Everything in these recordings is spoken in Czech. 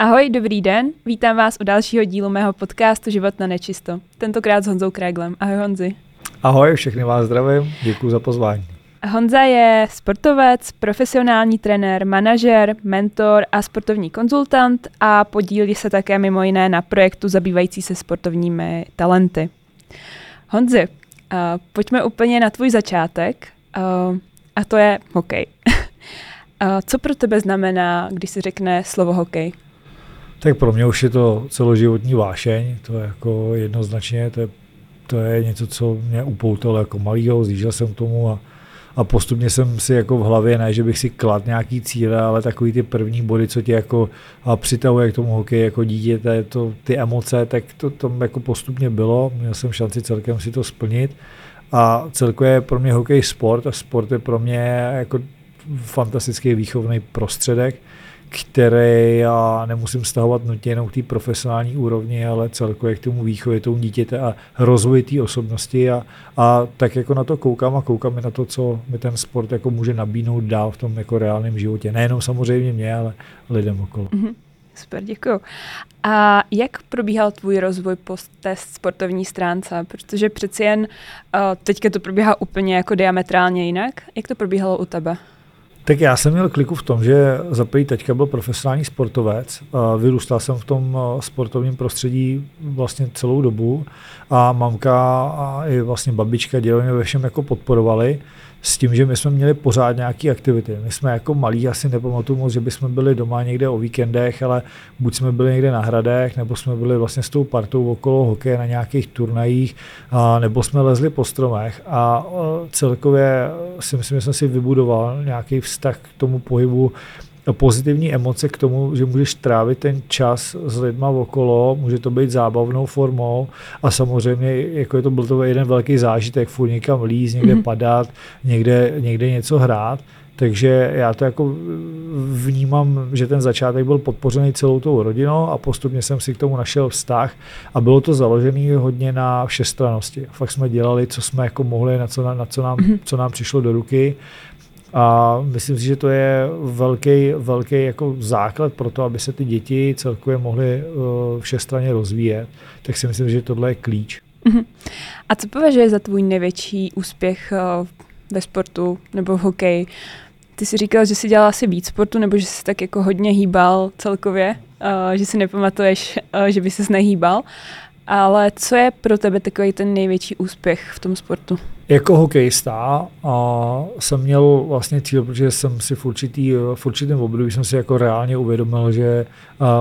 Ahoj, dobrý den. Vítám vás u dalšího dílu mého podcastu Život na nečisto. Tentokrát s Honzou Kréglem. Ahoj Honzi. Ahoj, všechny vás zdravím. Děkuji za pozvání. Honza je sportovec, profesionální trenér, manažer, mentor a sportovní konzultant a podílí se také mimo jiné na projektu zabývající se sportovními talenty. Honzi, uh, pojďme úplně na tvůj začátek uh, a to je hokej. uh, co pro tebe znamená, když se řekne slovo hokej? Tak pro mě už je to celoživotní vášeň, to je jako jednoznačně, to je, to je něco, co mě upoutalo jako malýho, zjížděl jsem k tomu a, a postupně jsem si jako v hlavě, ne, že bych si klad nějaký cíle, ale takový ty první body, co tě jako přitahuje k tomu hokeji jako dítě, to, je ty emoce, tak to tam jako postupně bylo, měl jsem šanci celkem si to splnit. A celkově pro mě hokej sport a sport je pro mě jako fantastický výchovný prostředek, který já nemusím stahovat nutně jenom k té profesionální úrovni, ale celkově k tomu výchově tomu dítěte a rozvoji té osobnosti a, a tak jako na to koukám a koukám i na to, co mi ten sport jako může nabídnout dál v tom jako reálném životě. Nejenom samozřejmě mě, ale lidem okolo. Mm-hmm. Super, děkuji. A jak probíhal tvůj rozvoj po té sportovní stránce? Protože přeci jen uh, teďka to probíhá úplně jako diametrálně jinak. Jak to probíhalo u tebe? Tak já jsem měl kliku v tom, že za první teďka byl profesionální sportovec. Vyrůstal jsem v tom sportovním prostředí vlastně celou dobu a mamka a i vlastně babička dělali ve všem jako podporovali s tím, že my jsme měli pořád nějaké aktivity. My jsme jako malí asi nepamatuju moc, že bychom byli doma někde o víkendech, ale buď jsme byli někde na hradech, nebo jsme byli vlastně s tou partou okolo hokeje na nějakých turnajích, a, nebo jsme lezli po stromech a celkově si myslím, že jsem si vybudoval nějaký vztah k tomu pohybu pozitivní emoce k tomu, že můžeš trávit ten čas s lidma okolo, může to být zábavnou formou a samozřejmě jako je to byl to jeden velký zážitek, furt někam líst, někde mm-hmm. padat, někde, někde něco hrát. Takže já to jako vnímám, že ten začátek byl podpořený celou tou rodinou a postupně jsem si k tomu našel vztah a bylo to založené hodně na všestranosti. Fakt jsme dělali, co jsme jako mohli, na co, na co, nám, mm-hmm. co nám přišlo do ruky a myslím si, že to je velký, velký jako základ pro to, aby se ty děti celkově mohly uh, všestranně rozvíjet. Tak si myslím, že tohle je klíč. Uh-huh. A co považuje za tvůj největší úspěch uh, ve sportu nebo v hokeji? Ty jsi říkal, že jsi dělal asi víc sportu, nebo že jsi tak jako hodně hýbal celkově, uh, že si nepamatuješ, že by ses nehýbal. Ale co je pro tebe takový ten největší úspěch v tom sportu? Jako hokejista a jsem měl vlastně cíl, protože jsem si v, určitý, v určitém období jsem si jako reálně uvědomil, že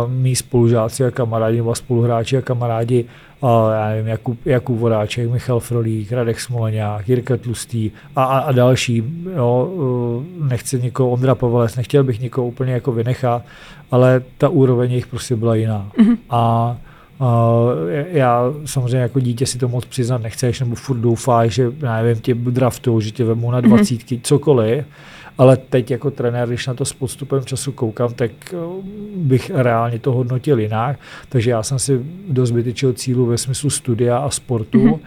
mý spolužáci a kamarádi, nebo spoluhráči a kamarádi, a já nevím, Jakub, Jakub Vodáček, Michal Frolík, Radek Smoleňák, Jirka Tlustý a, a, a další. Jo, nechci někoho, Ondra Pavelec, nechtěl bych někoho úplně jako vynechat, ale ta úroveň jich prostě byla jiná. Mm-hmm. A já samozřejmě jako dítě si to moc přiznat nechceš, nebo furt doufáš, že já nevím, tě draftou, že tě vemu na mhm. dvacítky, mm-hmm. cokoliv, ale teď jako trenér, když na to s podstupem času koukám, tak bych reálně to hodnotil jinak, takže já jsem si dost vytyčil cílu ve smyslu studia a sportu, mm-hmm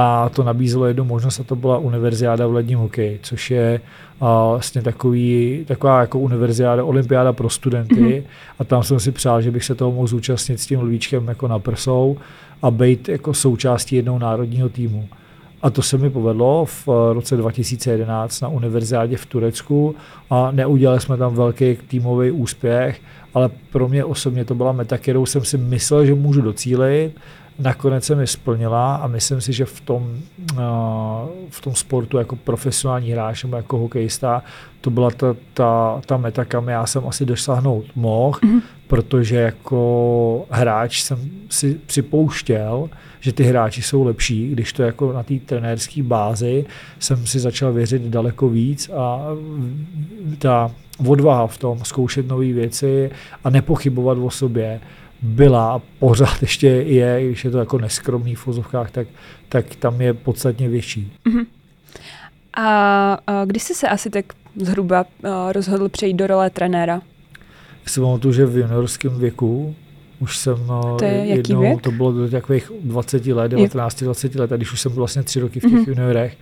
a to nabízelo jednu možnost a to byla univerziáda v ledním hokeji, což je a vlastně takový, taková jako univerziáda, olympiáda pro studenty mm-hmm. a tam jsem si přál, že bych se toho mohl zúčastnit s tím lvíčkem jako na prsou a být jako součástí jednou národního týmu. A to se mi povedlo v roce 2011 na univerziádě v Turecku a neudělali jsme tam velký týmový úspěch, ale pro mě osobně to byla meta, kterou jsem si myslel, že můžu docílit nakonec se mi splnila a myslím si, že v tom, v tom sportu jako profesionální hráč nebo jako hokejista to byla ta, ta, ta meta, kam já jsem asi dosáhnout mohl, mm-hmm. protože jako hráč jsem si připouštěl, že ty hráči jsou lepší, když to jako na té trenérské bázi jsem si začal věřit daleko víc a ta odvaha v tom zkoušet nové věci a nepochybovat o sobě byla a pořád ještě je, když je to jako neskromný v fozovkách, tak, tak tam je podstatně větší. Uh-huh. A, a kdy jsi se asi tak zhruba rozhodl přejít do role trenéra? Já si pamatuju, že v juniorském věku už jsem to, je jednou, věk? to bylo do takových 20 let, 19-20 let, a když už jsem byl vlastně tři roky v těch uh-huh. juniorech,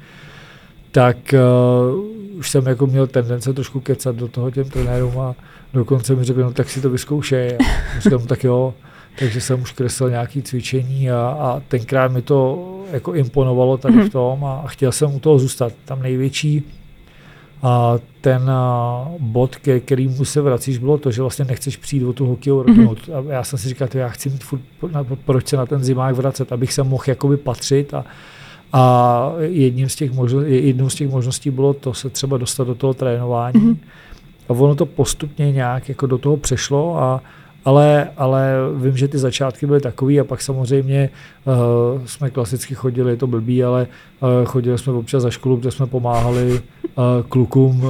tak uh, už jsem jako měl tendence trošku kecat do toho těm trenérům a dokonce mi řekl, no tak si to vyzkoušej. A říkám, no, tak jo, takže jsem už kreslil nějaké cvičení a, a tenkrát mi to jako imponovalo tady v tom a, a chtěl jsem u toho zůstat. Tam největší a ten a, bod, ke kterýmu se vracíš, bylo to, že vlastně nechceš přijít o tu hokejovou rodinu. Mm-hmm. A já jsem si říkal, já chci mít furt, na, proč se na ten zimák vracet, abych se mohl jakoby patřit a, a jedním z těch možno, jednou z těch možností bylo to se třeba dostat do toho trénování. Mm-hmm. A ono to postupně nějak jako do toho přešlo a ale, ale vím, že ty začátky byly takový a pak samozřejmě uh, jsme klasicky chodili, je to blbý, ale uh, chodili jsme občas za školu, kde jsme pomáhali uh, klukům,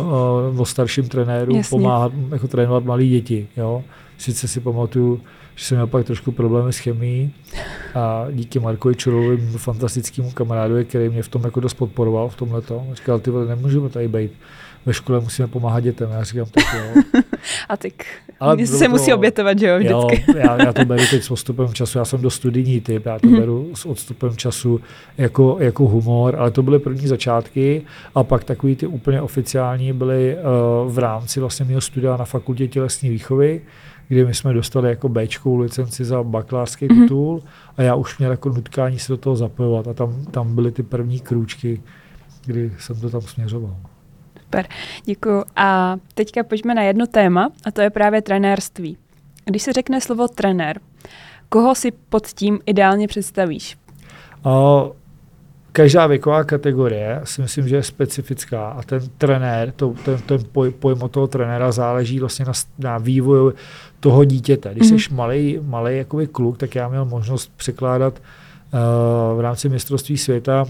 uh, starším trenérům, Jasně. pomáhat, jako trénovat malí děti. Jo? Sice si pamatuju, že jsem měl pak trošku problémy s chemií a díky Markovi Čurovi, fantastickému kamarádovi, který mě v tom jako dost podporoval v tomhle tom, říkal, ty vole, nemůžeme tady být ve škole musíme pomáhat dětem. Já říkám, tak jo. A tak Ale se to, musí obětovat, že jo, vždycky. Jo, já, já to beru teď s odstupem času, já jsem do studijní typ, já to mm. beru s odstupem času jako, jako humor, ale to byly první začátky a pak takový ty úplně oficiální byly uh, v rámci vlastně mého studia na fakultě tělesní výchovy, kdy my jsme dostali jako B licenci za bakalářský mm-hmm. titul a já už měl jako nutkání se do toho zapojovat a tam, tam byly ty první krůčky, kdy jsem to tam směřoval. Super, děkuji. A teďka pojďme na jedno téma, a to je právě trenérství. Když se řekne slovo trenér, koho si pod tím ideálně představíš? O, každá věková kategorie si myslím, že je specifická a ten trenér, to, ten, ten poj, pojem od toho trenéra záleží vlastně na, na vývoji toho dítěte. Když mm-hmm. jsi malý, malý jakoby kluk, tak já měl možnost překládat uh, v rámci mistrovství světa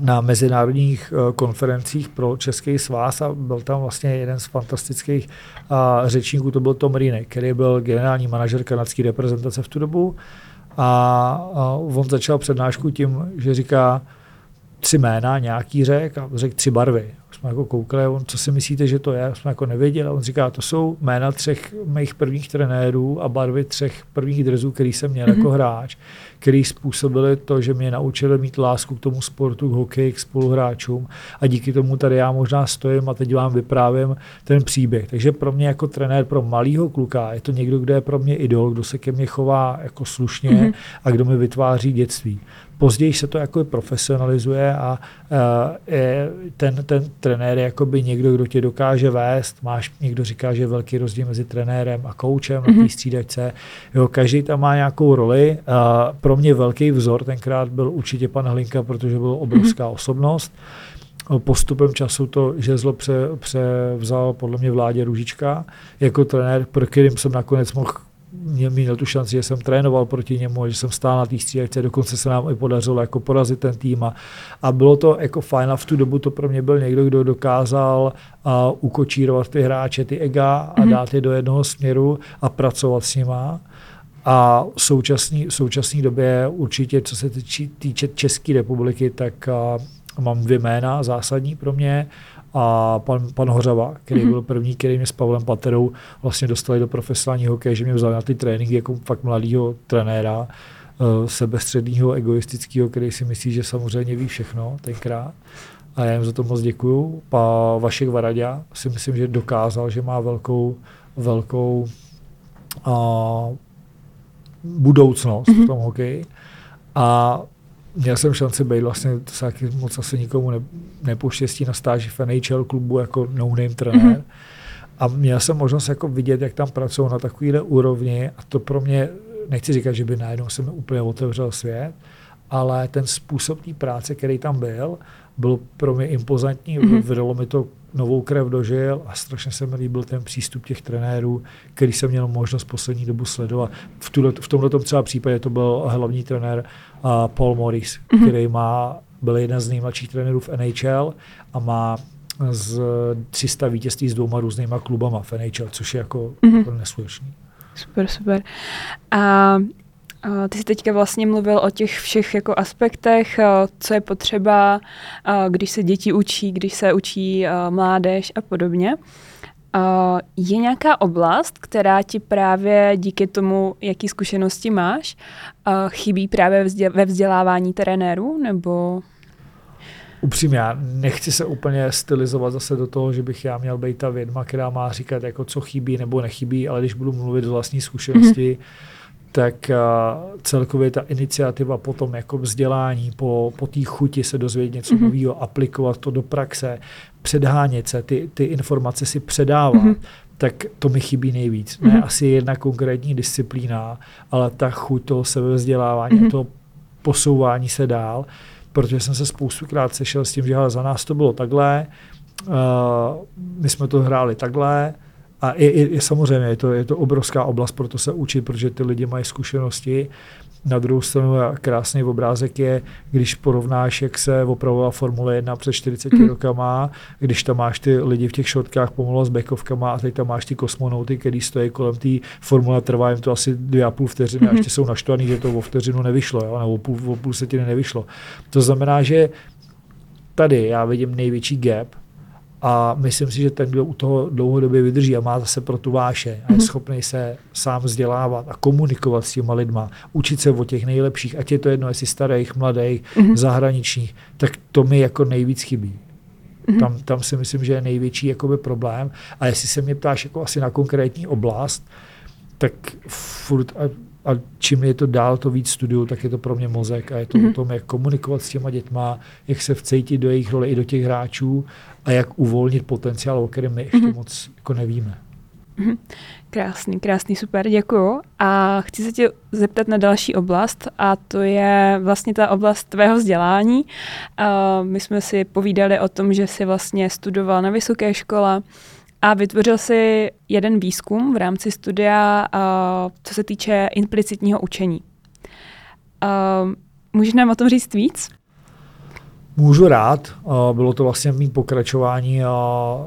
na mezinárodních eh, konferencích pro Český svaz a byl tam vlastně jeden z fantastických řečníků, to byl Tom Rýnek, který byl generální manažer kanadské reprezentace v tu dobu a, on začal přednášku tím, že říká tři jména, nějaký řek a řekl tři barvy jsme jako koukali, on, co si myslíte, že to je, jsme jako nevěděli. On říká, to jsou jména třech mých prvních trenérů a barvy třech prvních drezů, který jsem měl mm-hmm. jako hráč, který způsobili to, že mě naučili mít lásku k tomu sportu, k hokeji, k spoluhráčům a díky tomu tady já možná stojím a teď vám vyprávím ten příběh. Takže pro mě jako trenér pro malého kluka je to někdo, kdo je pro mě idol, kdo se ke mně chová jako slušně mm-hmm. a kdo mi vytváří dětství. Později se to jako profesionalizuje a uh, ten, ten trenér je jakoby někdo, kdo tě dokáže vést. Máš, někdo říká, že je velký rozdíl mezi trenérem a koučem mm-hmm. na té střídačce. Jo, každý tam má nějakou roli. Uh, pro mě velký vzor tenkrát byl určitě pan Hlinka, protože byl obrovská mm-hmm. osobnost. Postupem času to žezlo pře, převzal podle mě vládě Růžička jako trenér, pro kterým jsem nakonec mohl mě měl tu šanci, že jsem trénoval proti němu, že jsem stál na té střídačce, dokonce se nám i podařilo jako porazit ten tým a, a bylo to jako fajn a v tu dobu to pro mě byl někdo, kdo dokázal a, ukočírovat ty hráče, ty ega a mm-hmm. dát je do jednoho směru a pracovat s nima. A v současné, současné době určitě, co se týče České republiky, tak a, mám dvě jména zásadní pro mě a pan, pan Hořava, který mm-hmm. byl první, který mě s Pavlem Paterou vlastně dostali do profesionálního hokeje, že mě vzal na ty tréninky jako fakt mladého trenéra, uh, sebestředního, egoistického, který si myslí, že samozřejmě ví všechno tenkrát. A já jim za to moc děkuju. Pa Vašek Varadě si myslím, že dokázal, že má velkou, velkou uh, budoucnost mm-hmm. v mhm. tom hokeji. A měl jsem šanci být vlastně, to se taky moc asi nikomu ne, nepoštěstí na stáži v NHL klubu jako no-name trenér. Mm-hmm. A měl jsem možnost jako vidět, jak tam pracují na takovéhle úrovni a to pro mě, nechci říkat, že by najednou se mi úplně otevřel svět, ale ten způsob té práce, který tam byl, byl pro mě impozantní, mm-hmm. vydalo mi to novou krev dožil a strašně se mi líbil ten přístup těch trenérů, který jsem měl možnost poslední dobu sledovat. V, tuto, v tomto třeba případě to byl hlavní trenér uh, Paul Morris, mm-hmm. který má, byl jeden z nejmladších trenérů v NHL a má z 300 vítězství s dvouma různýma klubama v NHL, což je jako mm-hmm. neslušný. Super, super. A ty jsi teďka vlastně mluvil o těch všech jako aspektech, co je potřeba, když se děti učí, když se učí mládež a podobně. Je nějaká oblast, která ti právě díky tomu, jaký zkušenosti máš, chybí právě ve vzdělávání trenérů, nebo... upřímně, já nechci se úplně stylizovat zase do toho, že bych já měl být ta vědma, která má říkat, jako co chybí nebo nechybí, ale když budu mluvit z vlastní zkušenosti, mm-hmm. Tak uh, celkově ta iniciativa potom jako vzdělání, po, po té chuti se dozvědět něco mm-hmm. nového, aplikovat to do praxe, předhánět se, ty, ty informace si předávat, mm-hmm tak to mi chybí nejvíc. Ne mm-hmm. asi jedna konkrétní disciplína, ale ta chuť toho sebevzdělávání, mm-hmm. toho posouvání se dál, protože jsem se spoustukrát sešel s tím, že za nás to bylo takhle, uh, my jsme to hráli takhle, a je, je, je samozřejmě, je to, je to obrovská oblast pro to se učit, protože ty lidi mají zkušenosti na druhou stranu krásný obrázek je, když porovnáš, jak se opravovala Formule 1 před 40 mm. rokama, když tam máš ty lidi v těch šotkách pomalu s bekovkama a teď tam máš ty kosmonauty, který stojí kolem té formule, trvá jim to asi dvě a půl vteřiny mm. a ještě jsou naštvaný, že to o vteřinu nevyšlo, jo, nebo o půl, o půl setiny nevyšlo. To znamená, že tady já vidím největší gap a myslím si, že ten, kdo u toho dlouhodobě vydrží a má zase pro tu váše a je mhm. schopný se sám vzdělávat a komunikovat s těma lidma, učit se o těch nejlepších, ať je to jedno, jestli starých, mladých, mm-hmm. zahraničních, tak to mi jako nejvíc chybí. Mm-hmm. Tam, tam si myslím, že je největší jakoby problém. A jestli se mě ptáš jako asi na konkrétní oblast, tak furt, a, a čím je to dál, to víc studiu, tak je to pro mě mozek a je to mm-hmm. o tom, jak komunikovat s těma dětma, jak se vcejtit do jejich role i do těch hráčů a jak uvolnit potenciál, o kterém my ještě mm-hmm. moc jako nevíme. Mm-hmm. Krásný, krásný, super, děkuju. A chci se tě zeptat na další oblast a to je vlastně ta oblast tvého vzdělání. Uh, my jsme si povídali o tom, že jsi vlastně studoval na vysoké škole a vytvořil si jeden výzkum v rámci studia, uh, co se týče implicitního učení. Uh, můžeš nám o tom říct víc? Můžu rád. Bylo to vlastně mý pokračování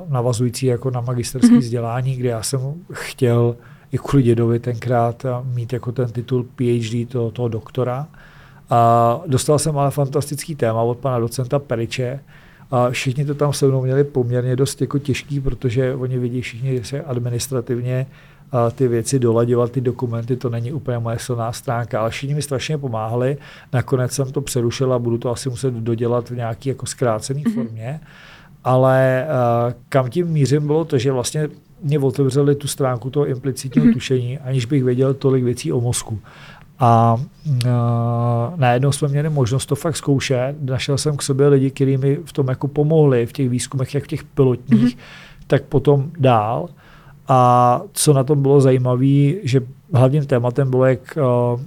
navazující jako na magisterské mm-hmm. vzdělání, kde já jsem chtěl i kvůli dědovi tenkrát mít jako ten titul PhD toho, toho doktora. A dostal jsem ale fantastický téma od pana docenta Periče. A všichni to tam se mnou měli poměrně dost jako těžký, protože oni vidí všichni, že se administrativně ty věci dolaďovat, ty dokumenty, to není úplně moje silná stránka, ale všichni mi strašně pomáhali. Nakonec jsem to přerušil a budu to asi muset dodělat v nějaké jako zkrácené mhm. formě. Ale uh, kam tím mířím bylo to, že vlastně mě otevřeli tu stránku toho implicitního mhm. tušení, aniž bych věděl tolik věcí o mozku. A uh, najednou jsme měli možnost to fakt zkoušet. Našel jsem k sobě lidi, kteří mi v tom jako pomohli, v těch výzkumech, jak v těch pilotních, mm-hmm. tak potom dál. A co na tom bylo zajímavé, že hlavním tématem bylo, jak uh,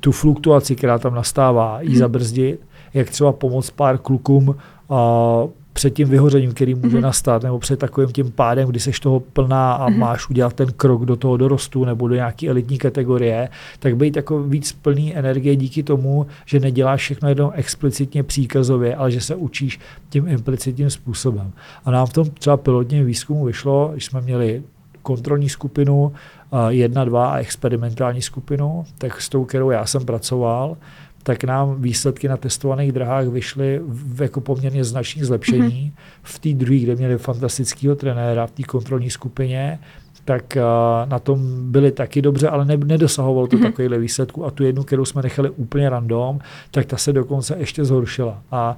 tu fluktuaci, která tam nastává, jí mhm. zabrzdit, jak třeba pomoct pár klukům uh, před tím vyhořením, který může mm-hmm. nastat, nebo před takovým tím pádem, kdy seš toho plná a mm-hmm. máš udělat ten krok do toho dorostu nebo do nějaké elitní kategorie, tak být jako víc plný energie díky tomu, že neděláš všechno jenom explicitně příkazově, ale že se učíš tím implicitním způsobem. A nám v tom třeba pilotním výzkumu vyšlo, když jsme měli kontrolní skupinu, jedna, dva a experimentální skupinu, tak s tou, kterou já jsem pracoval, tak nám výsledky na testovaných drahách vyšly v jako poměrně značných zlepšení. Mm-hmm. V té druhé, kde měli fantastického trenéra v té kontrolní skupině, tak uh, na tom byli taky dobře, ale ne, nedosahovalo to mm-hmm. takovýhle výsledku. A tu jednu, kterou jsme nechali úplně random, tak ta se dokonce ještě zhoršila. A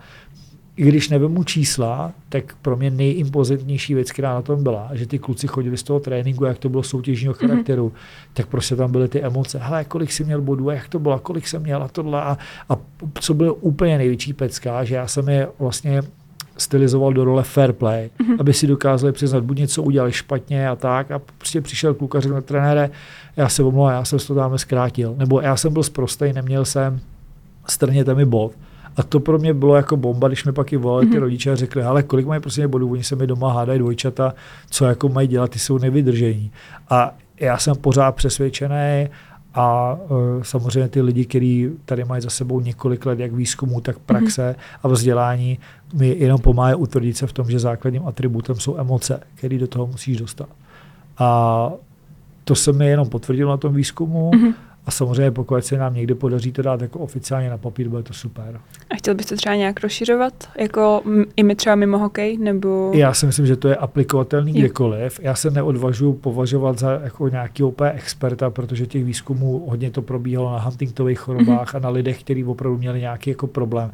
i když nevím čísla, tak pro mě nejimpozitnější věc, která na tom byla, že ty kluci chodili z toho tréninku, jak to bylo soutěžního mhm. charakteru, mm-hmm. tak prostě tam byly ty emoce. Hele, kolik jsi měl bodů a jak to bylo, kolik jsem měl a tohle. A, a co bylo úplně největší pecka, že já jsem je vlastně stylizoval do role fair play, mm-hmm. aby si dokázali přiznat, buď něco udělali špatně a tak. A prostě přišel kluk a řekl, trenére, já se omlouvám, já jsem to tam zkrátil. Nebo já jsem byl zprostej, neměl jsem, strněte mi bod. A to pro mě bylo jako bomba, když mi pak i volali ty mhm. rodiče a řekli, ale kolik mají prostě bodů, oni se mi doma hádají dvojčata, co jako mají dělat, ty jsou nevydržení. A já jsem pořád přesvědčený, a uh, samozřejmě ty lidi, kteří tady mají za sebou několik let jak výzkumu, tak praxe mm-hmm. a vzdělání, mi jenom pomáhají utvrdit se v tom, že základním atributem jsou emoce, které do toho musíš dostat. A to se mi jenom potvrdilo na tom výzkumu. Mm-hmm. A samozřejmě pokud se nám někdy podaří to dát jako oficiálně na papír, bude to super. A chtěl bys to třeba nějak rozšiřovat? Jako i my třeba mimo hokej? Nebo... Já si myslím, že to je aplikovatelný kdekoliv. Já se neodvažuji považovat za jako nějaký úplně experta, protože těch výzkumů hodně to probíhalo na Huntingtových chorobách mm-hmm. a na lidech, kteří opravdu měli nějaký jako problém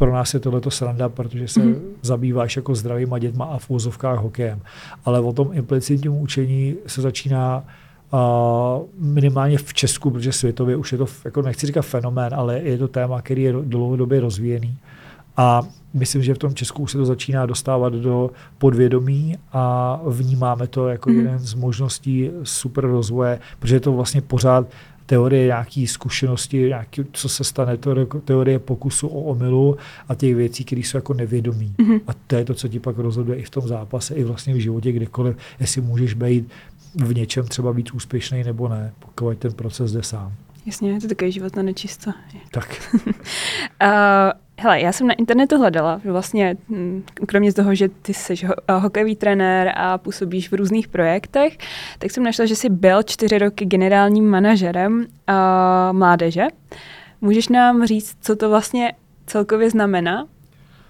pro nás je tohleto sranda, protože se mm-hmm. zabýváš jako zdravýma dětma a v úzovkách hokejem. Ale o tom implicitním učení se začíná Uh, minimálně v Česku, protože světově už je to, jako nechci říkat fenomén, ale je to téma, který je dlouhodobě rozvíjený. A myslím, že v tom Česku už se to začíná dostávat do podvědomí a vnímáme to jako mm. jeden z možností super rozvoje, protože je to vlastně pořád teorie nějaký zkušenosti, nějaký, co se stane, teorie pokusu o omylu a těch věcí, které jsou jako nevědomí. Mm-hmm. A to je to, co ti pak rozhoduje i v tom zápase, i vlastně v životě, kdekoliv, jestli můžeš být v něčem třeba víc úspěšný nebo ne, pokud ten proces jde sám. Jasně, je to takový život na nečisto. Tak. uh, hele, já jsem na internetu hledala, že vlastně hm, kromě toho, že ty jsi ho- hokejový trenér a působíš v různých projektech, tak jsem našla, že jsi byl čtyři roky generálním manažerem uh, mládeže. Můžeš nám říct, co to vlastně celkově znamená?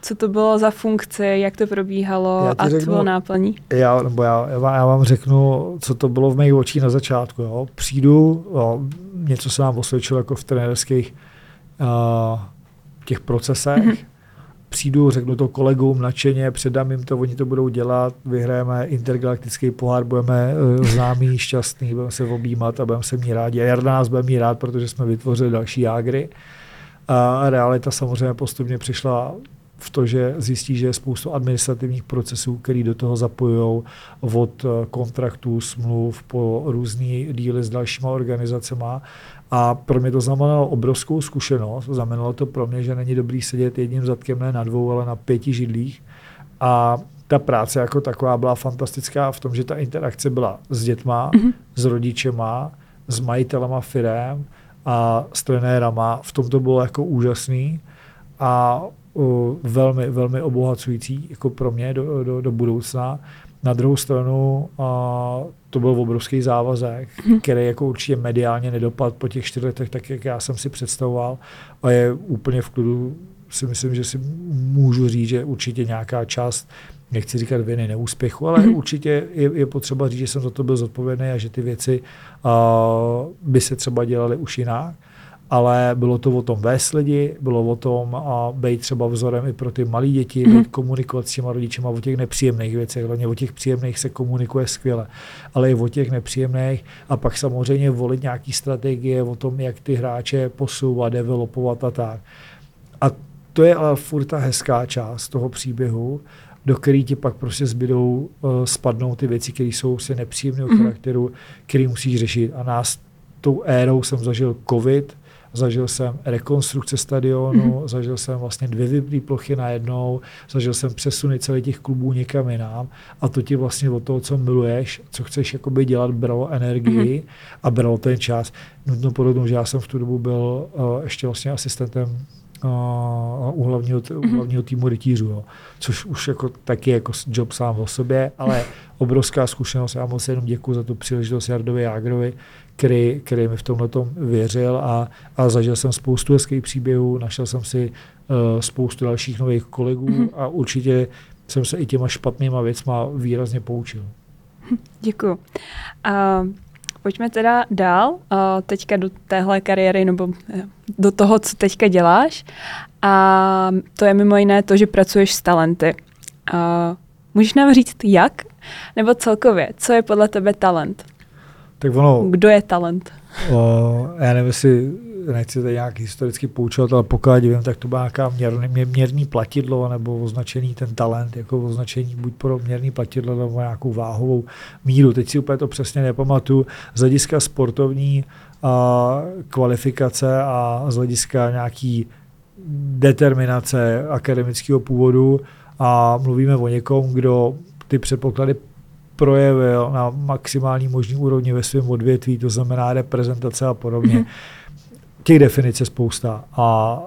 Co to bylo za funkce, jak to probíhalo a řeknu, co bylo náplní? Já, nebo já, já vám řeknu, co to bylo v mých očích na začátku. Jo. Přijdu, jo, něco se nám osvědčilo jako v trenérských uh, těch procesech, mm-hmm. přijdu, řeknu to kolegům nadšeně, předám jim to, oni to budou dělat, vyhrajeme intergalaktický pohár, budeme uh, známí, šťastní, budeme se objímat a budeme se mít rádi. A Jarda nás bude mít rád, protože jsme vytvořili další jágry. A realita samozřejmě postupně přišla v to, že zjistí, že je spoustu administrativních procesů, které do toho zapojují od eh, kontraktů, smluv po různé díly s dalšíma organizacemi. A pro mě to znamenalo obrovskou zkušenost. Znamenalo to pro mě, že není dobrý sedět jedním zadkem ne na dvou, ale na pěti židlích. A ta práce jako taková byla fantastická v tom, že ta interakce byla s dětma, mm-hmm. s rodičema, s majitelama firem a s trenérama. V tom to bylo jako úžasný. A velmi, velmi obohacující jako pro mě do, do, do budoucna. Na druhou stranu a to byl obrovský závazek, mhm. který jako určitě mediálně nedopad po těch čtyřech letech, tak jak já jsem si představoval a je úplně v klidu si myslím, že si můžu říct, že určitě nějaká část, nechci říkat viny neúspěchu, ale mm-hmm. určitě je, je potřeba říct, že jsem za to byl zodpovědný a že ty věci uh, by se třeba dělaly už jinak ale bylo to o tom vést lidi, bylo o tom a být třeba vzorem i pro ty malé děti, mm-hmm. být komunikovat s těma rodičema o těch nepříjemných věcech, hlavně o těch příjemných se komunikuje skvěle, ale i o těch nepříjemných a pak samozřejmě volit nějaký strategie o tom, jak ty hráče posouvat, developovat a tak. A to je ale furt ta hezká část toho příběhu, do který ti pak prostě zbydou uh, spadnou ty věci, které jsou se nepříjemného mm-hmm. charakteru, který musíš řešit. A nás tou érou jsem zažil covid, Zažil jsem rekonstrukce stadionu, mm-hmm. zažil jsem vlastně dvě vyplý plochy najednou, zažil jsem přesuny celých těch klubů někam jinam a to ti vlastně od toho, co miluješ, co chceš jakoby dělat, bralo energii mm-hmm. a bralo ten čas. Nutno podotknout, že já jsem v tu dobu byl uh, ještě vlastně asistentem uh, u hlavního, u mhm. hlavního týmu rytířů, jo. což už jako taky jako job sám o sobě, ale obrovská zkušenost. Já moc jenom děkuji za tu příležitost Jardovi Jágrovi, který, který mi v tomhle věřil a, a zažil jsem spoustu hezkých příběhů, našel jsem si uh, spoustu dalších nových kolegů mm-hmm. a určitě jsem se i těma špatnýma věcma výrazně poučil. Děkuji. Uh, pojďme teda dál, uh, teďka do téhle kariéry nebo eh, do toho, co teďka děláš. A to je mimo jiné to, že pracuješ s talenty. Uh, můžeš nám říct, jak? Nebo celkově, co je podle tebe talent? Tak ono, Kdo je talent? O, já nevím, jestli nechci tady nějak historicky poučovat, ale pokud vím, tak to byla nějaká měrný, měrný platidlo nebo označený ten talent, jako označení buď pro měrný platidlo nebo nějakou váhovou míru. Teď si úplně to přesně nepamatuju. Z hlediska sportovní a, kvalifikace a z hlediska nějaký determinace akademického původu a mluvíme o někom, kdo ty předpoklady projevil na maximální možný úrovni ve svém odvětví, to znamená reprezentace a podobně. Mm-hmm. Těch definic je spousta a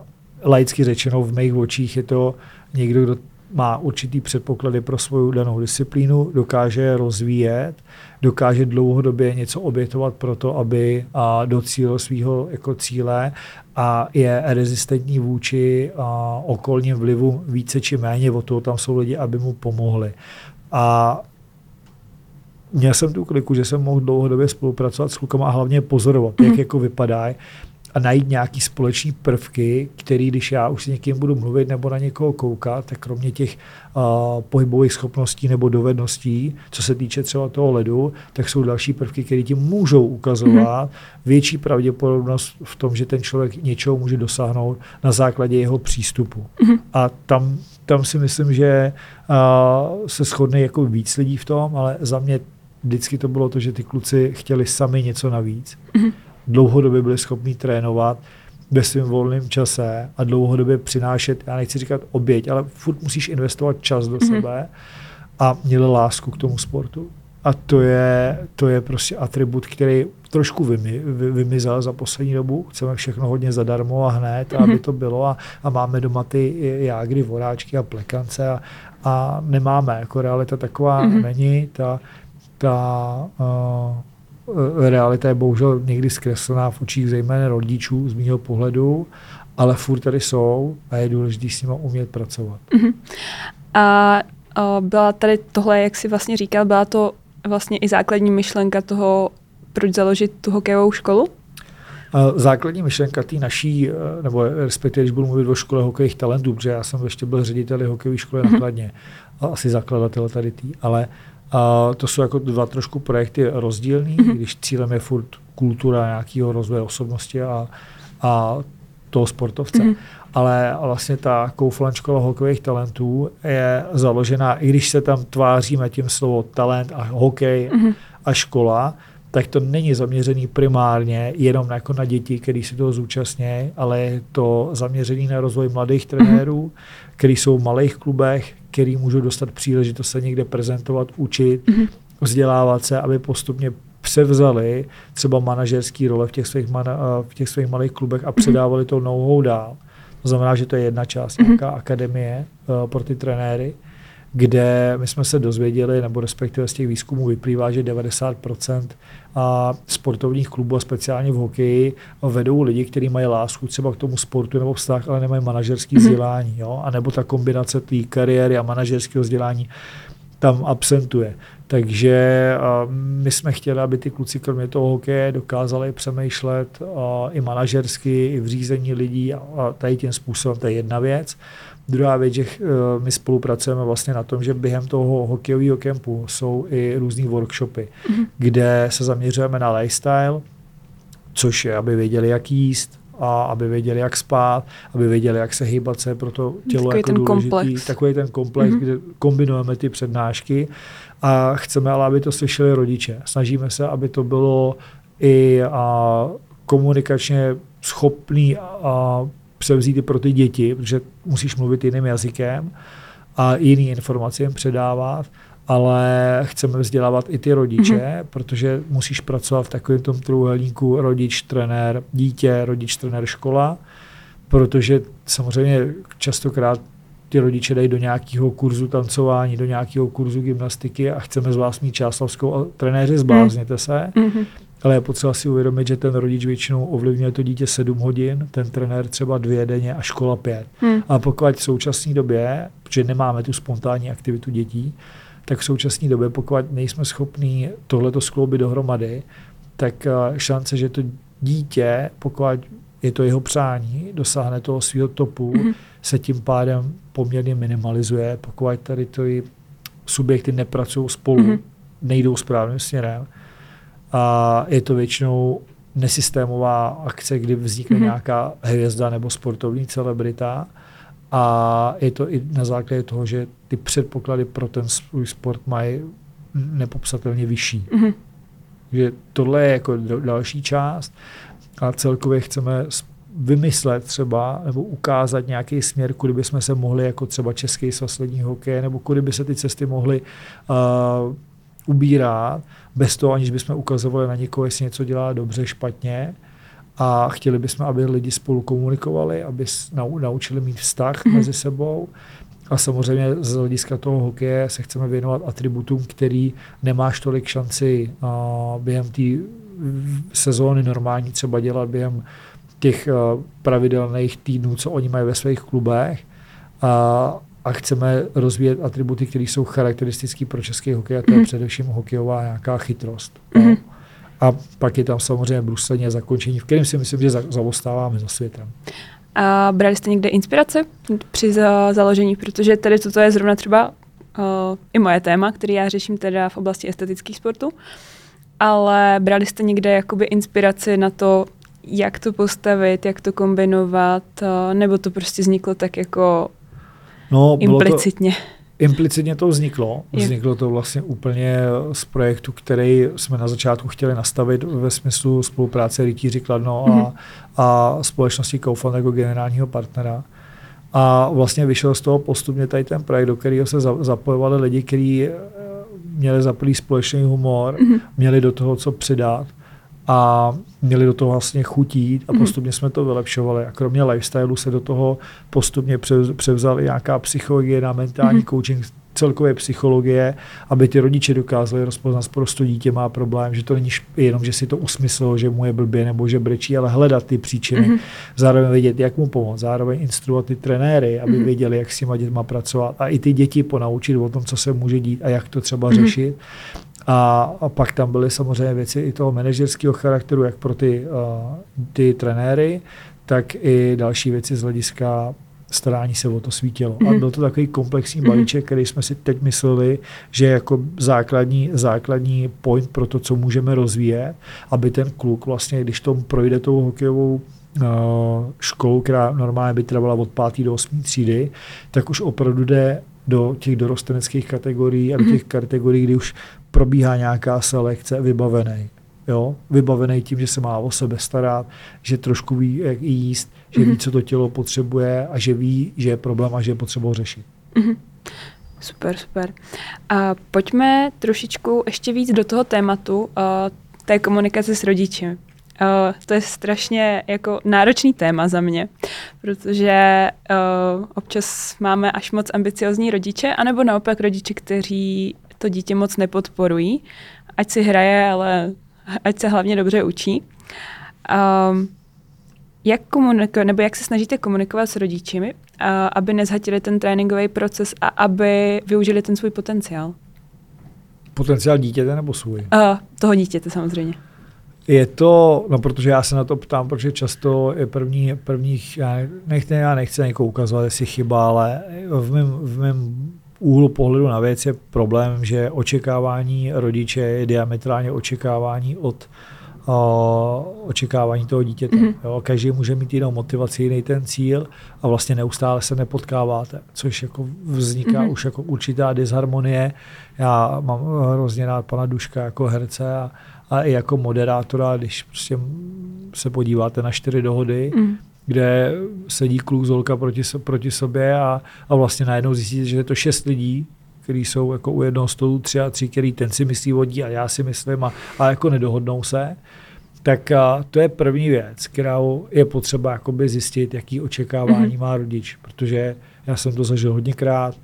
laicky řečeno v mých očích je to někdo, kdo má určitý předpoklady pro svou danou disciplínu, dokáže rozvíjet, dokáže dlouhodobě něco obětovat pro to, aby a, docílil svého jako cíle a je rezistentní vůči a, okolním vlivu více či méně, o toho tam jsou lidi, aby mu pomohli. A měl jsem tu kliku, že jsem mohl dlouhodobě spolupracovat s klukama a hlavně pozorovat, mm-hmm. jak mhm. jako vypadají a najít nějaký společný prvky, který, když já už s někým budu mluvit nebo na někoho koukat, tak kromě těch uh, pohybových schopností nebo dovedností, co se týče třeba toho ledu, tak jsou další prvky, které ti můžou ukazovat mm-hmm. větší pravděpodobnost v tom, že ten člověk něčeho může dosáhnout na základě jeho přístupu. Mm-hmm. A tam, tam si myslím, že uh, se shodne jako víc lidí v tom, ale za mě vždycky to bylo to, že ty kluci chtěli sami něco navíc. Mm-hmm dlouhodobě byli schopni trénovat ve svém volném čase a dlouhodobě přinášet, já nechci říkat oběť, ale furt musíš investovat čas do mm-hmm. sebe a měli lásku k tomu sportu. A to je, to je prostě atribut, který trošku vymi, vy, vymizel za poslední dobu. Chceme všechno hodně zadarmo a hned, mm-hmm. aby to bylo. A, a máme doma ty jágry, voráčky a plekance a, a nemáme. Jako realita taková mm-hmm. není. Ta, ta uh, Eh, realita je bohužel někdy zkreslená v očích zejména rodičů z mého pohledu, ale furt tady jsou a je důležité s nimi umět pracovat. Uh-huh. A a byla tady tohle, jak si vlastně říkal, byla to vlastně i základní myšlenka toho, proč založit tu hokejovou školu? Základní myšlenka té naší, eh, nebo respektive, když budu mluvit o škole hokejových talentů, protože já jsem ještě byl ředitel hokejové školy uh-huh. nakladně, a asi zakladatel tady tý, ale a to jsou jako dva trošku projekty rozdílný, mm-hmm. když cílem je furt kultura nějakého rozvoje osobnosti a, a toho sportovce. Mm-hmm. Ale vlastně ta Koufland škola hokejových talentů je založená, i když se tam tváříme tím slovo talent a hokej mm-hmm. a škola, tak to není zaměřený primárně jenom jako na děti, kteří se toho zúčastní, ale je to zaměřený na rozvoj mladých trenérů, mm-hmm. kteří jsou v malých klubech, který můžou dostat příležitost se někde prezentovat, učit, mm-hmm. vzdělávat se, aby postupně převzali třeba manažerský role v těch svých, mana, v těch svých malých klubech a mhm. předávali to know-how dál. To znamená, že to je jedna část, mm-hmm. nějaká akademie uh, pro ty trenéry, kde my jsme se dozvěděli, nebo respektive z těch výzkumů vyplývá, že 90% a sportovních klubů, a speciálně v hokeji, vedou lidi, kteří mají lásku třeba k tomu sportu nebo vztah, ale nemají manažerské mhm. vzdělání. Jo? A nebo ta kombinace té kariéry a manažerského vzdělání tam absentuje. Takže my jsme chtěli, aby ty kluci kromě toho hokeje dokázali přemýšlet i manažersky, i v řízení lidí a tady tím způsobem, to je jedna věc. Druhá věc, že eh, my spolupracujeme vlastně na tom, že během toho hokejového kempu jsou i různý workshopy, mm-hmm. kde se zaměřujeme na lifestyle, což je, aby věděli, jak jíst, a aby věděli, jak spát, aby věděli, jak se hýbat, co je pro to tělo takový jako ten důležitý. Komplex. Takový ten komplex, mm-hmm. kde kombinujeme ty přednášky a chceme ale, aby to slyšeli rodiče. Snažíme se, aby to bylo i a, komunikačně schopný a převzít i pro ty děti, protože musíš mluvit jiným jazykem a jiný informace jim předávat, ale chceme vzdělávat i ty rodiče, mm-hmm. protože musíš pracovat v takovém tom trůhelníku rodič, trenér, dítě, rodič, trenér, škola, protože samozřejmě častokrát ty rodiče dají do nějakého kurzu tancování, do nějakého kurzu gymnastiky a chceme z vás mít čáslavskou a trenéři zblázněte se. Mm-hmm ale je potřeba si uvědomit, že ten rodič většinou ovlivňuje to dítě 7 hodin, ten trenér třeba dvě denně a škola pět. Hmm. A pokud v současné době, protože nemáme tu spontánní aktivitu dětí, tak v současné době, pokud nejsme schopní tohleto skloubit dohromady, tak eh, šance, že to dítě, pokud je to jeho přání, dosáhne toho svého topu, mm-hmm. se tím pádem poměrně minimalizuje, pokud tady ty subjekty nepracují spolu, mm-hmm. nejdou správným směrem, a je to většinou nesystémová akce, kdy vznikne mm-hmm. nějaká hvězda nebo sportovní celebrita a je to i na základě toho, že ty předpoklady pro ten svůj sport mají nepopsatelně vyšší. Mm-hmm. Že tohle je jako další část a celkově chceme vymyslet třeba nebo ukázat nějaký směr, kudy bychom se mohli jako třeba Český svaz hokeje nebo kudy by se ty cesty mohly uh, ubírat, bez toho, aniž bychom ukazovali na někoho, jestli něco dělá dobře, špatně. A chtěli bychom, aby lidi spolu komunikovali, aby naučili mít vztah mm-hmm. mezi sebou. A samozřejmě z hlediska toho hokeje se chceme věnovat atributům, který nemáš tolik šanci uh, během té sezóny normální třeba dělat během těch uh, pravidelných týdnů, co oni mají ve svých klubech. A a chceme rozvíjet atributy, které jsou charakteristické pro český hokej, a to je mm-hmm. především hokejová nějaká chytrost. Mm-hmm. A pak je tam samozřejmě bruslení a zakončení, v kterém si myslím, že zaostáváme za světem. A brali jste někde inspirace při založení, protože tady toto je zrovna třeba uh, i moje téma, který já řeším teda v oblasti estetických sportů, ale brali jste někde jakoby inspiraci na to, jak to postavit, jak to kombinovat, uh, nebo to prostě vzniklo tak jako no, implicitně? To, implicitně to vzniklo. Vzniklo to vlastně úplně z projektu, který jsme na začátku chtěli nastavit ve smyslu spolupráce Rytíři Kladno mm-hmm. a, mhm. a společnosti Kaufland jako generálního partnera. A vlastně vyšel z toho postupně tady ten projekt, do kterého se zapojovali lidi, kteří eh, měli zaplý společný humor, mm-hmm. měli do toho co přidat a měli do toho vlastně chutít a mhm. postupně jsme to vylepšovali. A kromě lifestylu se do toho postupně převzali nějaká psychologie na mentální mm-hmm. coaching, celkově psychologie, aby ty rodiče dokázali rozpoznat, prostě dítě má problém, že to není jenom, že si to usmyslelo, že mu je blbě nebo že brečí, ale hledat ty příčiny, mm-hmm. zároveň vědět, jak mu pomoct, zároveň instruovat ty trenéry, aby mm-hmm. věděli, jak s těma dětma pracovat a i ty děti ponaučit o tom, co se může dít a jak to třeba mm-hmm. řešit. A, a pak tam byly samozřejmě věci i toho manažerského charakteru, jak pro ty, uh, ty trenéry, tak i další věci z hlediska starání se o to svítilo. Mm-hmm. A mhm. byl to takový komplexní mhm. balíček, který jsme si teď mysleli, že jako základní, základní point pro to, co můžeme rozvíjet, aby ten kluk vlastně, když tom projde tou hokejovou školu, která normálně by trvala od 5. do 8. třídy, tak už opravdu jde do těch dorosteneckých kategorií a do mhm. těch kategorií, kdy už probíhá nějaká selekce, vybavený. Jo? Vybavený tím, že se má o sebe starat, že trošku ví, jak jíst, že mm-hmm. ví, co to tělo potřebuje a že ví, že je problém a že je potřeba řešit. Mm-hmm. Super, super. A pojďme trošičku ještě víc do toho tématu uh, té komunikace s rodiči. Uh, to je strašně jako náročný téma za mě, protože uh, občas máme až moc ambiciozní rodiče, anebo naopak rodiče, kteří to dítě moc nepodporují, ať si hraje, ale ať se hlavně dobře učí. Um, jak komuniko- nebo jak se snažíte komunikovat s rodiči, uh, aby nezhatili ten tréninkový proces a aby využili ten svůj potenciál? Potenciál dítěte nebo svůj? Uh, toho dítěte samozřejmě. Je to, no protože já se na to ptám, protože často je první, prvních, já nechci, já nechci někoho ukazovat, jestli chyba, ale v mém, v mém úhlu pohledu na věc je problém, že očekávání rodiče je diametrálně očekávání od uh, očekávání toho dítěte. Mm-hmm. Jo, každý může mít jinou motivaci, jiný ten cíl a vlastně neustále se nepotkáváte, což jako vzniká mm-hmm. už jako určitá disharmonie. Já mám hrozně rád pana Duška jako herce a, a i jako moderátora, když prostě se podíváte na čtyři dohody, mm. kde sedí kluk zolka proti, proti sobě a, a vlastně najednou zjistíte, že je to šest lidí, kteří jsou jako u jednoho stolu tři a tři, který ten si myslí vodí a já si myslím a, a jako nedohodnou se, tak a to je první věc, kterou je potřeba jakoby zjistit, jaký očekávání mm-hmm. má rodič, protože já jsem to zažil hodněkrát,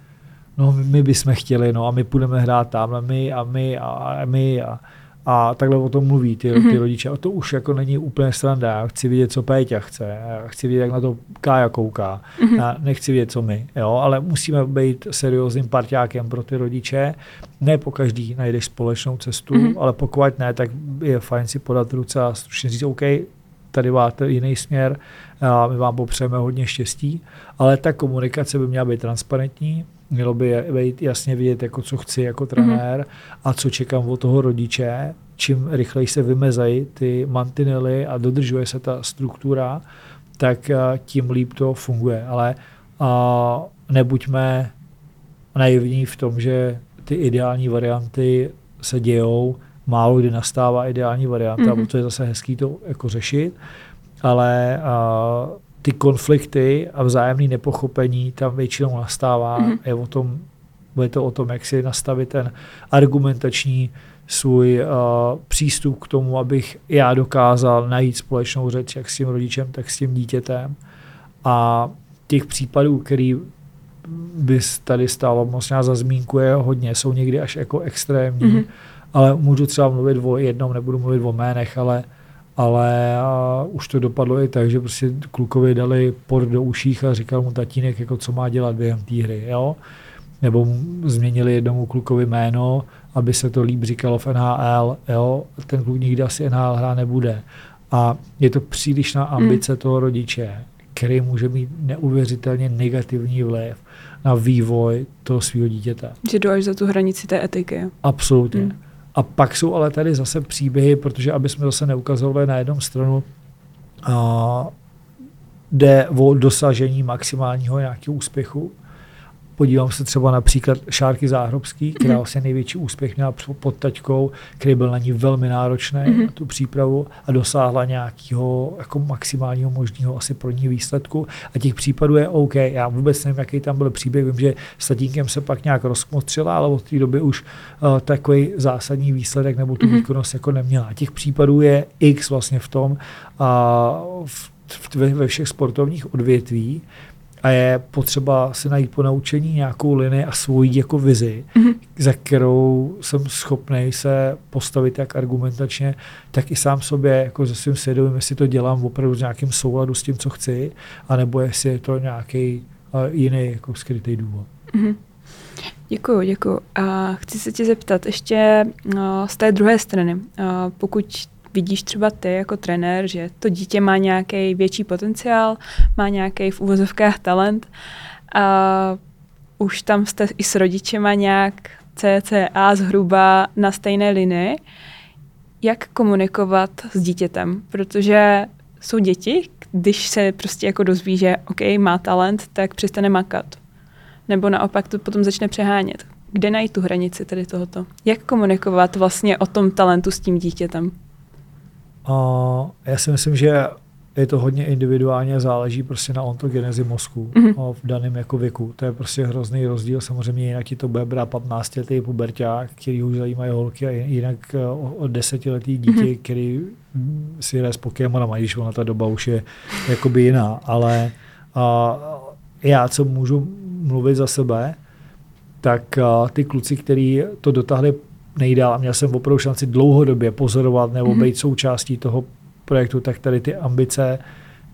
no my bychom chtěli, no a my půjdeme hrát tamhle my a my a, a my a, a takhle o tom mluví ty, mm-hmm. ty rodiče. A to už jako není úplně sranda. Já chci vidět, co Péťa chce. Já chci vidět, jak na to Kája kouká. Mm-hmm. Já nechci vidět, co my. Jo? Ale musíme být seriózním parťákem pro ty rodiče. Ne po každý najdeš společnou cestu, mm-hmm. ale pokud ne, tak je fajn si podat ruce a stručně říct, OK, tady máte jiný směr, a my vám popřejeme hodně štěstí, ale ta komunikace by měla být transparentní, Mělo by být jasně vidět, jako co chci jako trenér mm-hmm. a co čekám od toho rodiče. Čím rychleji se vymezají ty mantinely a dodržuje se ta struktura, tak tím líp to funguje. Ale a nebuďme naivní v tom, že ty ideální varianty se dějou, málo kdy nastává ideální varianta, mm-hmm. protože je zase hezký to jako řešit, ale a, ty konflikty a vzájemné nepochopení tam většinou nastává. Mm-hmm. Je, o tom, je to o tom, jak si nastavit ten argumentační svůj uh, přístup k tomu, abych já dokázal najít společnou řeč jak s tím rodičem, tak s tím dítětem. A těch případů, který by tady stálo možná za zmínku, je hodně, jsou někdy až jako extrémní, mm-hmm. ale můžu třeba mluvit o jednom, nebudu mluvit o jménech, ale ale a už to dopadlo i tak, že prostě klukovi dali por do uších a říkal mu tatínek, jako co má dělat během té hry, jo? Nebo změnili jednomu klukovi jméno aby se to líp říkalo v NHL, jo, ten kluk nikdy asi NHL hrát nebude. A je to přílišná ambice mm. toho rodiče, který může mít neuvěřitelně negativní vliv na vývoj toho svého dítěte. Že jdu až za tu hranici té etiky. Absolutně. Mm. A pak jsou ale tady zase příběhy, protože aby jsme zase neukazovali na jednom stranu, a jde o dosažení maximálního nějakého úspěchu, Podívám se třeba například Šárky Záhrobský, která mm-hmm. vlastně největší úspěch měla pod taťkou, který byl na ní velmi náročný, mm-hmm. na tu přípravu a dosáhla nějakého jako maximálního možného asi pro ní výsledku. A těch případů je OK. Já vůbec nevím, jaký tam byl příběh. Vím, že s tatínkem se pak nějak rozkmotřila, ale od té doby už uh, takový zásadní výsledek nebo tu mm-hmm. výkonnost jako neměla. A těch případů je X vlastně v tom, v, v, ve všech sportovních odvětví a je potřeba si najít po naučení nějakou linii a svoji jako vizi, mm-hmm. za kterou jsem schopný se postavit jak argumentačně, tak i sám sobě jako ze svým svědomím, jestli to dělám opravdu s nějakým souladu s tím, co chci, anebo jestli je to nějaký uh, jiný jako skrytý důvod. Mm-hmm. Děkuji, děkuji. A chci se tě zeptat ještě uh, z té druhé strany. Uh, pokud vidíš třeba ty jako trenér, že to dítě má nějaký větší potenciál, má nějaký v uvozovkách talent a už tam jste i s rodičema nějak CCA zhruba na stejné linii, jak komunikovat s dítětem, protože jsou děti, když se prostě jako dozví, že OK, má talent, tak přestane makat. Nebo naopak to potom začne přehánět. Kde najít tu hranici tedy tohoto? Jak komunikovat vlastně o tom talentu s tím dítětem? A já si myslím, že je to hodně individuálně, záleží prostě na ontogenezi mozku mm-hmm. v daném jako věku. To je prostě hrozný rozdíl. Samozřejmě jinak ti to bude brát 15 letý puberták, který už zajímají holky a jinak eh, o 10 letý dítě, mm-hmm. který si hraje s Pokémonem, když ona ta doba už je jakoby jiná. Ale a, já, co můžu mluvit za sebe, tak a, ty kluci, kteří to dotáhli nejdál a měl jsem opravdu šanci dlouhodobě pozorovat nebo mm-hmm. být součástí toho projektu, tak tady ty ambice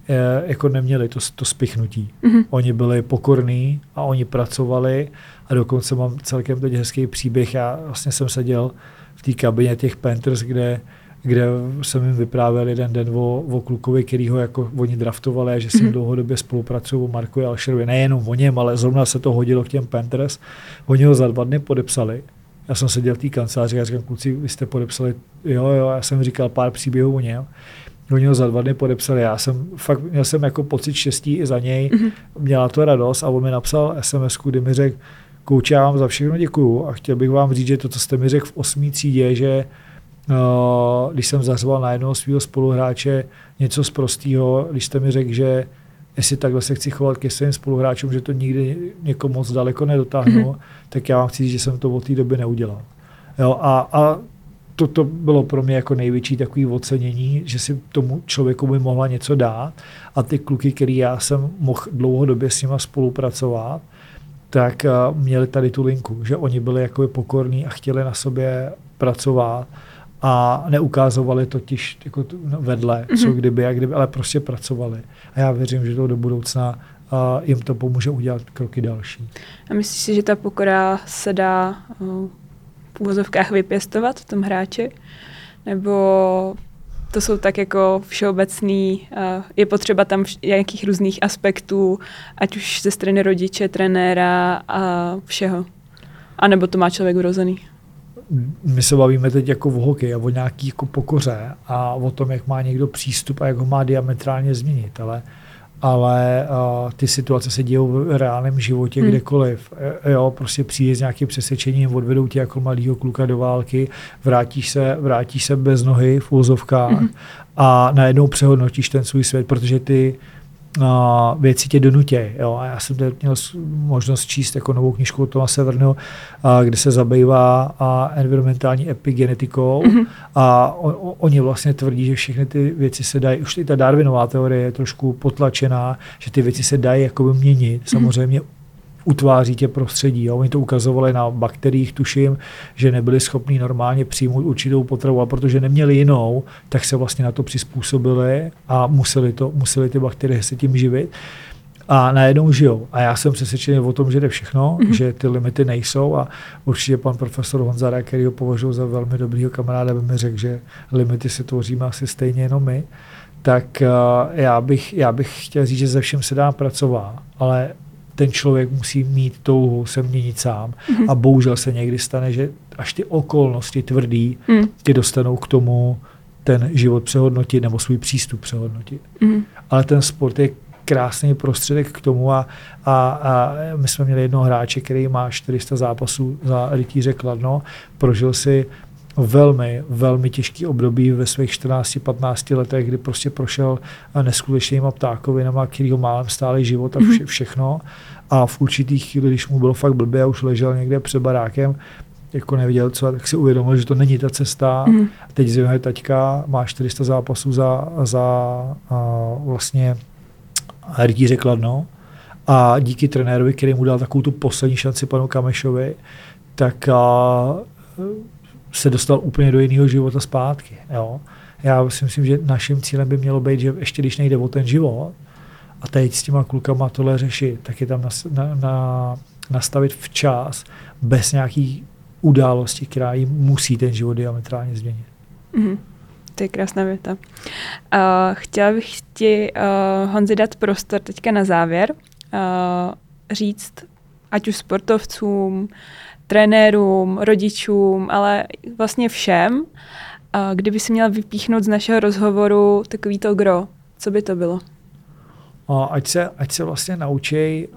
eh, jako neměli to, to spichnutí. Mm-hmm. Oni byli pokorní a oni pracovali a dokonce mám celkem teď hezký příběh. Já vlastně jsem seděl v té kabině těch Panthers, kde kde jsem jim vyprávěl jeden den o, o klukovi, který ho jako oni draftovali a že s ním mm-hmm. dlouhodobě spolupracují o Marku Alšerovi. Nejenom o něm, ale zrovna se to hodilo k těm Panthers. Oni ho za dva dny podepsali já jsem seděl v té kanceláři a říkám, kluci, vy jste podepsali, jo, jo, já jsem říkal pár příběhů o něm. Oni ho za dva dny podepsali. Já jsem fakt měl jsem jako pocit štěstí i za něj. Mm-hmm. Měla to radost a on mi napsal SMS, kdy mi řekl, kouči, já vám za všechno děkuju a chtěl bych vám říct, že to, co jste mi řekl v osmý třídě, že uh, když jsem zařval na jednoho svého spoluhráče něco z prostého, když jste mi řekl, že jestli takhle se chci chovat ke svým spoluhráčům, že to nikdy někomu moc daleko nedotáhnu, mm-hmm. tak já vám chci říct, že jsem to od té doby neudělal. Jo, a, a to, to bylo pro mě jako největší takový ocenění, že si tomu člověku by mohla něco dát a ty kluky, který já jsem mohl dlouhodobě s nima spolupracovat, tak uh, měli tady tu linku, že oni byli jako pokorní a chtěli na sobě pracovat a neukázovali totiž jako vedle, mm-hmm. co kdyby a kdyby, ale prostě pracovali. A já věřím, že to do budoucna a jim to pomůže udělat kroky další. A myslíš si, že ta pokora se dá v úvozovkách vypěstovat v tom hráči? Nebo to jsou tak jako všeobecný, je potřeba tam nějakých různých aspektů, ať už ze strany rodiče, trenéra a všeho? A nebo to má člověk vrozený? My se bavíme teď jako v hokeji a o nějaký jako pokoře a o tom, jak má někdo přístup a jak ho má diametrálně změnit, ale ale uh, ty situace se dějou v reálném životě hmm. kdekoliv. E, jo, prostě přijde s nějakým přesvědčením, odvedou tě jako mladýho kluka do války, vrátíš se, vrátíš se bez nohy v úzovkách hmm. a najednou přehodnotíš ten svůj svět, protože ty uh, věci tě donutějí. A já jsem měl možnost číst jako novou knižku od Toma Severno, uh, kde se zabývá uh, environmentální epigenetikou mm-hmm. a on, oni vlastně tvrdí, že všechny ty věci se dají, už i ta Darwinová teorie je trošku potlačená, že ty věci se dají jakoby měnit. Mm-hmm. Utváří tě prostředí. Jo. Oni to ukazovali na bakteriích, tuším, že nebyli schopni normálně přijmout určitou potravu a protože neměli jinou, tak se vlastně na to přizpůsobili a museli, to, museli ty bakterie se tím živit. a najednou žijou. A já jsem přesvědčený o tom, že jde všechno, mm-hmm. že ty limity nejsou a určitě pan profesor Honzara, který ho považuji za velmi dobrýho kamaráda, by mi řekl, že limity si tvoříme asi stejně jenom my. Tak uh, já, bych, já bych chtěl říct, že ze všem se dá pracovat, ale ten člověk musí mít touhu se měnit sám. Mm-hmm. A bohužel se někdy stane, že až ty okolnosti tvrdý mm. tě dostanou k tomu ten život přehodnotit nebo svůj přístup přehodnotit. Mm. Ale ten sport je krásný prostředek k tomu a, a, a my jsme měli jednoho hráče, který má 400 zápasů za rytíře Kladno, prožil si velmi, velmi těžký období ve svých 14-15 letech, kdy prostě prošel neskutečnýma ptákovinama, který ho málem stáli život a vše, mhm. všechno. A v určitých chvíli, když mu bylo fakt blbě a už ležel někde před barákem, jako neviděl co, tak si uvědomil, že to není ta cesta. Mm. Teď zjevně taťka má 400 zápasů za, za a, vlastně rytíře Kladno a díky trenérovi, který mu dal takovou tu poslední šanci panu Kamešovi, tak a, se dostal úplně do jiného života zpátky. Jo. Já si myslím, že naším cílem by mělo být, že ještě když nejde o ten život, a teď s těma klukama tohle řešit, tak je tam nas, na, na, nastavit včas, bez nějaký události, která jim musí ten život diametrálně změnit. Mm-hmm. To je krásná věta. Uh, chtěla bych ti, uh, Honzi, dát prostor teďka na závěr, uh, říct, ať už sportovcům, trenérům, rodičům, ale vlastně všem, uh, kdyby si měla vypíchnout z našeho rozhovoru takový to gro, co by to bylo? ať se, ať se vlastně naučí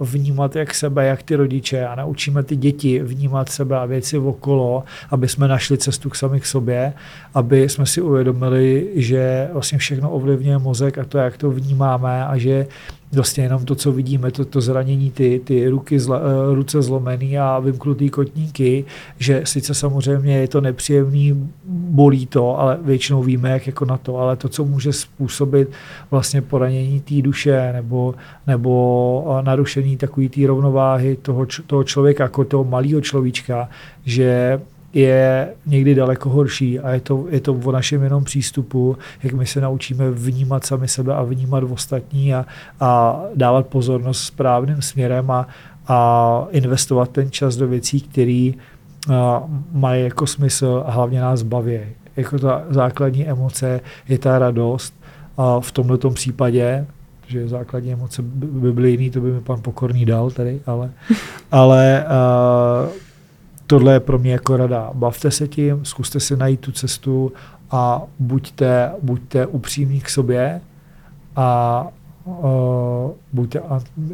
vnímat jak sebe, jak ty rodiče a naučíme ty děti vnímat sebe a věci okolo, aby jsme našli cestu k sami k sobě, aby jsme si uvědomili, že vlastně všechno ovlivňuje mozek a to, jak to vnímáme a že vlastně jenom to, co vidíme, to, to zranění, ty, ty ruky zla, eh, ruce zlomený a vymknutý kotníky, že sice samozřejmě je to nepříjemný, bolí to, ale většinou víme, jak jako na to, ale to, co může způsobit vlastně poranění té duše nebo, nebo narušení takové té rovnováhy toho, toho člověka, jako toho malého človíčka, že je někdy daleko horší a je to, je to o našem jenom přístupu, jak my se naučíme vnímat sami sebe a vnímat ostatní a, a dávat pozornost správným směrem a, a investovat ten čas do věcí, které mají jako smysl a hlavně nás baví. Jako ta základní emoce je ta radost a v tomto případě že základní emoce by byly jiný, to by mi pan Pokorný dal tady, ale, ale tohle je pro mě jako rada. Bavte se tím, zkuste si najít tu cestu a buďte, buďte upřímní k sobě a uh, buďte,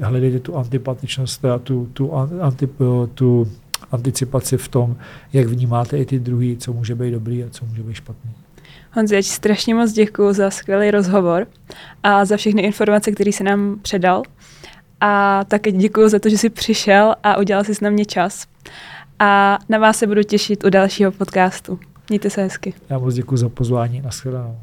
hledejte tu antipatičnost, a tu, tu, anti, tu anticipaci v tom, jak vnímáte i ty druhý, co může být dobrý a co může být špatný. Honzi, já ti strašně moc děkuji za skvělý rozhovor a za všechny informace, které se nám předal. A také děkuji za to, že jsi přišel a udělal si s na mě čas a na vás se budu těšit u dalšího podcastu. Mějte se hezky. Já moc děkuji za pozvání. Naschledanou.